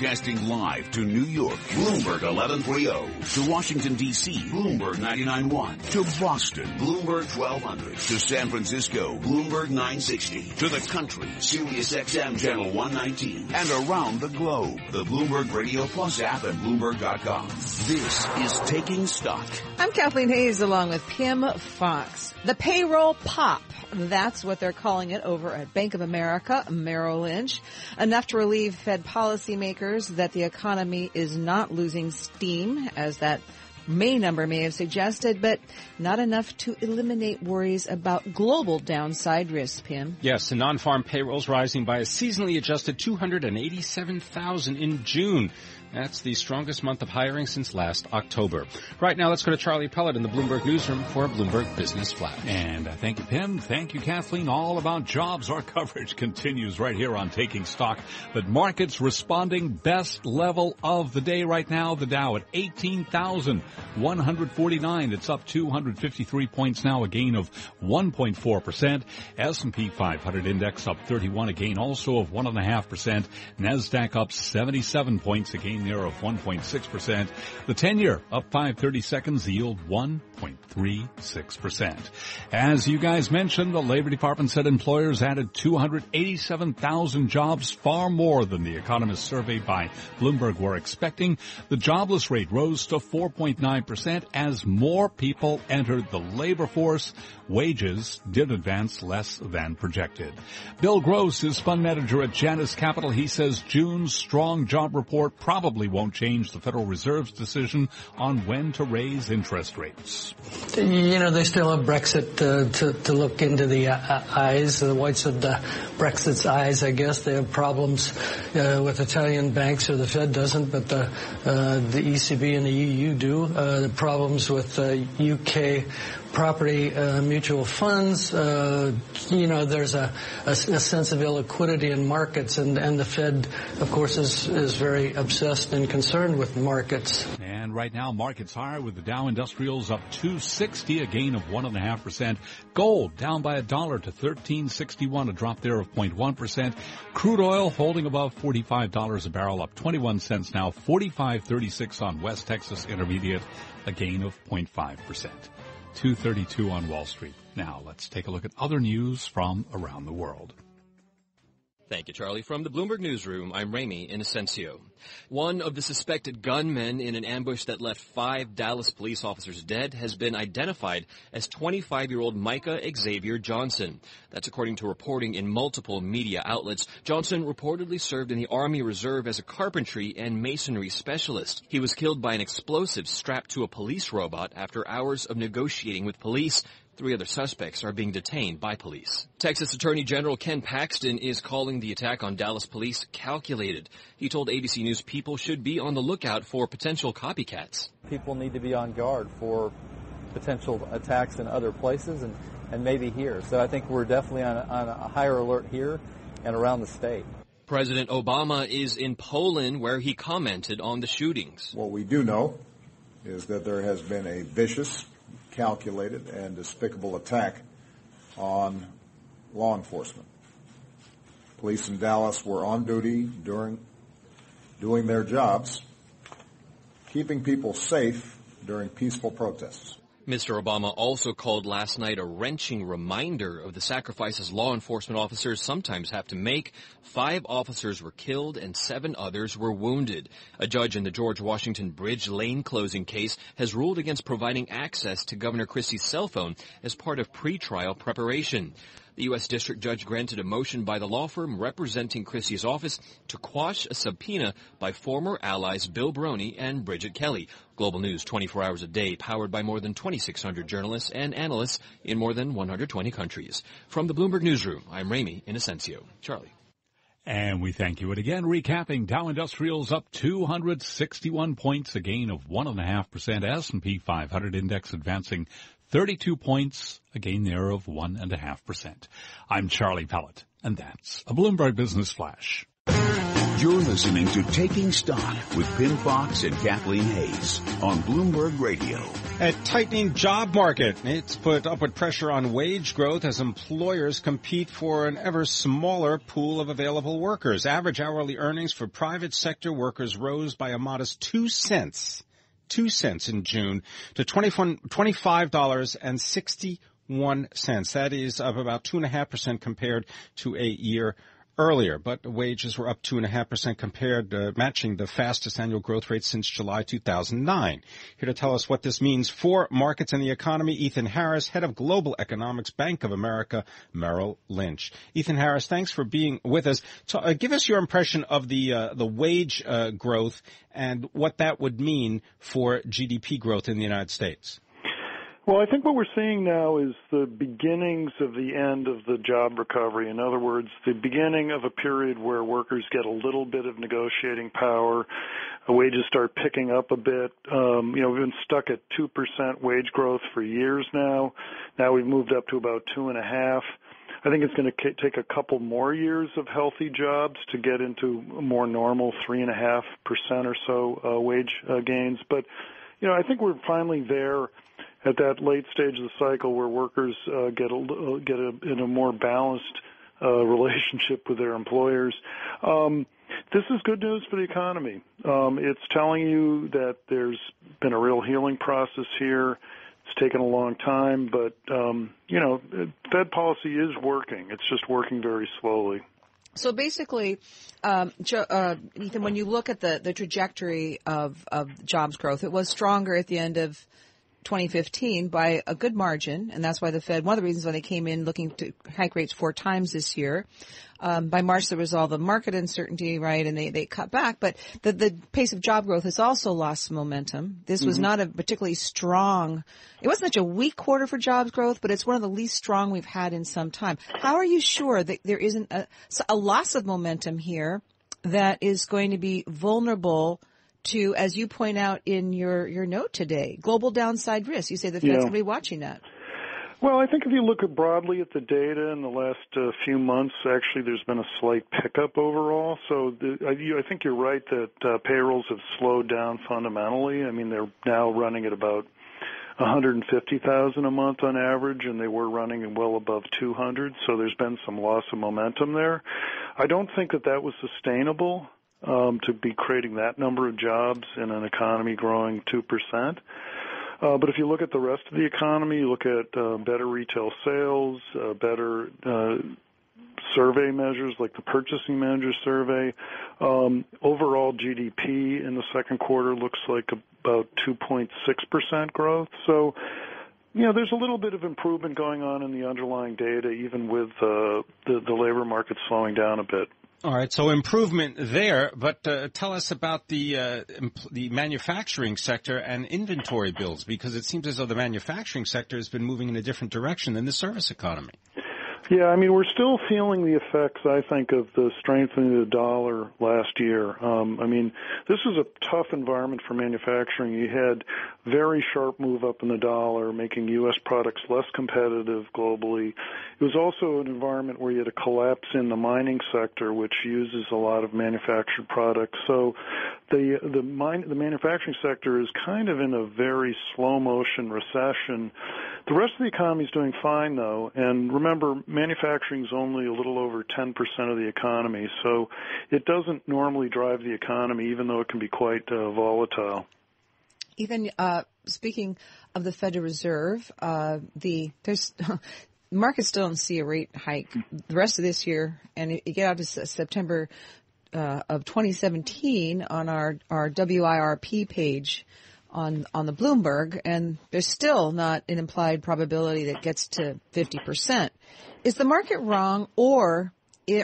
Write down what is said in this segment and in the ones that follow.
Broadcasting live to New York, Bloomberg 1130. To Washington, D.C., Bloomberg 99.1. To Boston, Bloomberg 1200. To San Francisco, Bloomberg 960. To the country, Sirius XM Channel 119. And around the globe, the Bloomberg Radio Plus app and Bloomberg.com. This is Taking Stock. I'm Kathleen Hays along with Pimm Fox. The payroll pop. That's what they're calling it over at Bank of America, Merrill Lynch. Enough to relieve Fed policymakers that the economy is not losing steam, as that May number may have suggested, but not enough to eliminate worries about global downside risks, Pimm. Yes, the non-farm payrolls rising by a seasonally adjusted 287,000 in June. That's the strongest month of hiring since last October. Right now, let's go to Charlie Pellet in the Bloomberg Newsroom for Bloomberg Business Flash. And uh, thank you, Pimm. Thank you, Kathleen. All about jobs. Our coverage continues right here on Taking Stock. But markets responding best level of the day right now. The Dow at 18,149. It's up 253 points now, a gain of 1.4%. S&P 500 index up 31, a gain also of 1.5%. NASDAQ up 77 points, a gain there of 1.6%. The 10 year up 530 seconds, the yield 1.36%. As you guys mentioned, the Labor Department said employers added 287,000 jobs, far more than the economists surveyed by Bloomberg were expecting. The jobless rate rose to 4.9% as more people entered the labor force. Wages did advance less than projected. Bill Gross is fund manager at Janus Capital. He says June's strong job report probably won't change the Federal Reserve's decision on when to raise interest rates. You know, they still have Brexit uh, to, to look into the uh, eyes, the whites of the Brexit's eyes, I guess. They have problems uh, with Italian banks, or the Fed doesn't, but the, uh, the ECB and the EU do. Uh, the problems with UK uh, property uh, mutual funds. Uh, you know, there's a, a, a, sense of illiquidity in markets, and, and the Fed, of course, is, is very obsessed and concerned with markets. And right now, markets higher with the Dow Industrials up 260, a gain of 1.5%. Gold down by a dollar to 1361, a drop there of 0.1%. Crude oil holding above $45 a barrel, up 21 cents now, 45.36 on West Texas Intermediate, a gain of 0.5%. 232 on Wall Street. Now let's take a look at other news from around the world. Thank you, Charlie. From the Bloomberg Newsroom, I'm Ramy Inocencio. One of the suspected gunmen in an ambush that left five Dallas police officers dead has been identified as 25-year-old Micah Xavier Johnson. That's according to reporting in multiple media outlets. Johnson reportedly served in the Army Reserve as a carpentry and masonry specialist. He was killed by an explosive strapped to a police robot after hours of negotiating with police Three other suspects are being detained by police. Texas Attorney General Ken Paxton is calling the attack on Dallas police calculated. He told ABC News people should be on the lookout for potential copycats. People need to be on guard for potential attacks in other places and, and maybe here. So I think we're definitely on a, on a higher alert here and around the state. President Obama is in Poland where he commented on the shootings. What we do know is that there has been a vicious calculated and despicable attack on law enforcement. Police in Dallas were on duty during doing their jobs, keeping people safe during peaceful protests. Mr. Obama also called last night a wrenching reminder of the sacrifices law enforcement officers sometimes have to make. Five officers were killed and seven others were wounded. A judge in the George Washington Bridge lane closing case has ruled against providing access to Governor Christie's cell phone as part of pretrial preparation. The U.S. District Judge granted a motion by the law firm representing Christie's office to quash a subpoena by former allies Bill Baroni and Bridget Kelly. Global News 24 hours a day, powered by more than 2,600 journalists and analysts in more than 120 countries. From the Bloomberg Newsroom, I'm Ramy Inocencio. Charlie. And we thank you. And again, recapping, Dow Industrials up 261 points, a gain of 1.5%. S&P 500 index advancing 32 points, a gain there of 1.5%. I'm Charlie Pellet, and that's a Bloomberg Business Flash. You're listening to Taking Stock with Pimm Fox and Kathleen Hays on Bloomberg Radio. A tightening job market. It's put upward pressure on wage growth as employers compete for an ever smaller pool of available workers. Average hourly earnings for private sector workers rose by a modest two cents two cents in June to $25.61. That is up about 2.5% compared to a year earlier, but wages were up 2.5% compared, uh, matching the fastest annual growth rate since July 2009. Here to tell us what this means for markets and the economy, Ethan Harris, head of global economics, Bank of America, Merrill Lynch. Ethan Harris, thanks for being with us. So, uh, give us your impression of the uh, the wage uh, growth and what that would mean for GDP growth in the United States. Well, I think what we're seeing now is the beginnings of the end of the job recovery. In other words, the beginning of a period where workers get a little bit of negotiating power, wages start picking up a bit. Um, you know, we've been stuck at 2% wage growth for years now. Now we've moved up to about two and a half. I think it's going to take a couple more years of healthy jobs to get into more normal three and a half percent or so uh, wage uh, gains. But you know, I think we're finally there at that late stage of the cycle where workers uh, get a, uh, get a, in a more balanced uh, relationship with their employers. Um, this is good news for the economy. Um, it's telling you that there's been a real healing process here. It's taken a long time, but um, you know, Fed policy is working. It's just working very slowly. So basically, um, uh, Ethan, when you look at the, the trajectory of, of jobs growth, it was stronger at the end of 2015 by a good margin, and that's why the Fed, one of the reasons why they came in looking to hike rates four times this year. Um, by March, there was all the market uncertainty, right, and they, they cut back, but the, the pace of job growth has also lost momentum. This was mm-hmm. not a particularly strong, it wasn't such a weak quarter for jobs growth, but it's one of the least strong we've had in some time. How are you sure that there isn't a, a loss of momentum here that is going to be vulnerable to, as you point out in your, your note today, global downside risk. You say the Fed's yeah. going to be watching that. Well, I think if you look at broadly at the data in the last uh, few months, actually there's been a slight pickup overall. So the, I, you, I think you're right that uh, payrolls have slowed down fundamentally. I mean, they're now running at about 150,000 a month on average, and they were running well above 200. So there's been some loss of momentum there. I don't think that that was sustainable um, to be creating that number of jobs in an economy growing 2%. Uh, but if you look at the rest of the economy, you look at uh, better retail sales, uh, better uh, survey measures like the Purchasing Manager Survey. Um, overall GDP in the second quarter looks like about 2.6% growth. So, you know, there's a little bit of improvement going on in the underlying data, even with uh, the, the labor market slowing down a bit. All right, so improvement there, but uh, tell us about the uh, the manufacturing sector and inventory builds, because it seems as though the manufacturing sector has been moving in a different direction than the service economy. Yeah, I mean, we're still feeling the effects, I think, of the strengthening of the dollar last year. Um, I mean, this is a tough environment for manufacturing. You had very sharp move up in the dollar, making U.S. products less competitive globally. It was also an environment where you had a collapse in the mining sector, which uses a lot of manufactured products. So the the mine the manufacturing sector is kind of in a very slow motion recession. The rest of the economy is doing fine though, and remember manufacturing is only a little over 10% of the economy, so it doesn't normally drive the economy even though it can be quite uh, volatile. Ethan, uh, speaking of the Federal Reserve, uh, the there's markets still don't see a rate hike the rest of this year, and you get out to September uh, of 2017 on our our WIRP page on on the Bloomberg, and there's still not an implied probability that gets to 50 percent. Is the market wrong, or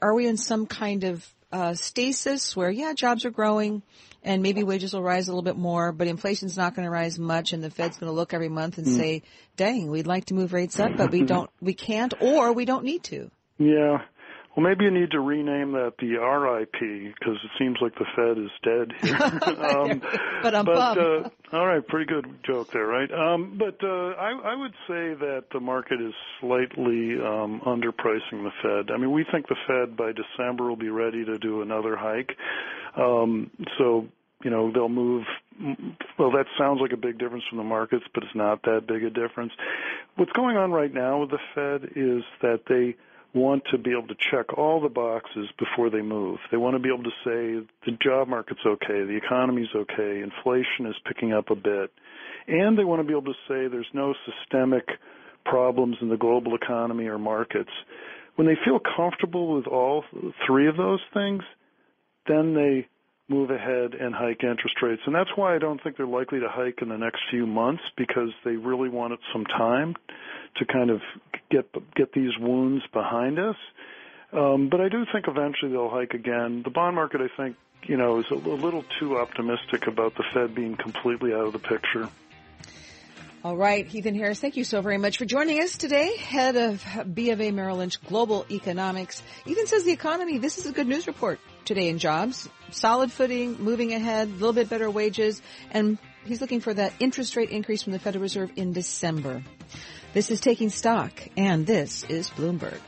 are we in some kind of uh, stasis where yeah, jobs are growing? and maybe wages will rise a little bit more, but inflation's not going to rise much, and the Fed's going to look every month and mm. say, "Dang, we'd like to move rates up, but we don't, we can't, or we don't need to." Yeah, well, maybe you need to rename that the RIP because it seems like the Fed is dead here. um, but I'm but, uh, all right, pretty good joke there, right? Um, but uh, I, I would say that the market is slightly um, underpricing the Fed. I mean, we think the Fed by December will be ready to do another hike. Um, so you know they'll move well that sounds like a big difference from the markets but it's not that big a difference what's going on right now with the fed is that they want to be able to check all the boxes before they move. They want to be able to say the job market's okay, the economy's okay, inflation is picking up a bit, and they want to be able to say there's no systemic problems in the global economy or markets. When they feel comfortable with all three of those things, then they move ahead and hike interest rates. And that's why I don't think they're likely to hike in the next few months because they really wanted some time to kind of get get these wounds behind us. Um, but I do think eventually they'll hike again. The bond market, I think, you know, is a, little too optimistic about the Fed being completely out of the picture. All right, Ethan Harris, thank you so very much for joining us today, head of B of A Merrill Lynch Global Economics. Ethan says the economy, this is a good news report today in jobs. Solid footing, moving ahead, a little bit better wages, and he's looking for that interest rate increase from the Federal Reserve in December. This is Taking Stock, and this is Bloomberg.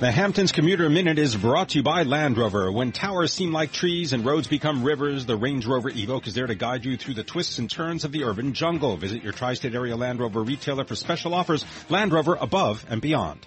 The Hamptons Commuter Minute is brought to you by Land Rover. When towers seem like trees and roads become rivers, the Range Rover Evoque is there to guide you through the twists and turns of the urban jungle. Visit your tri-state area Land Rover retailer for special offers. Land Rover above and beyond.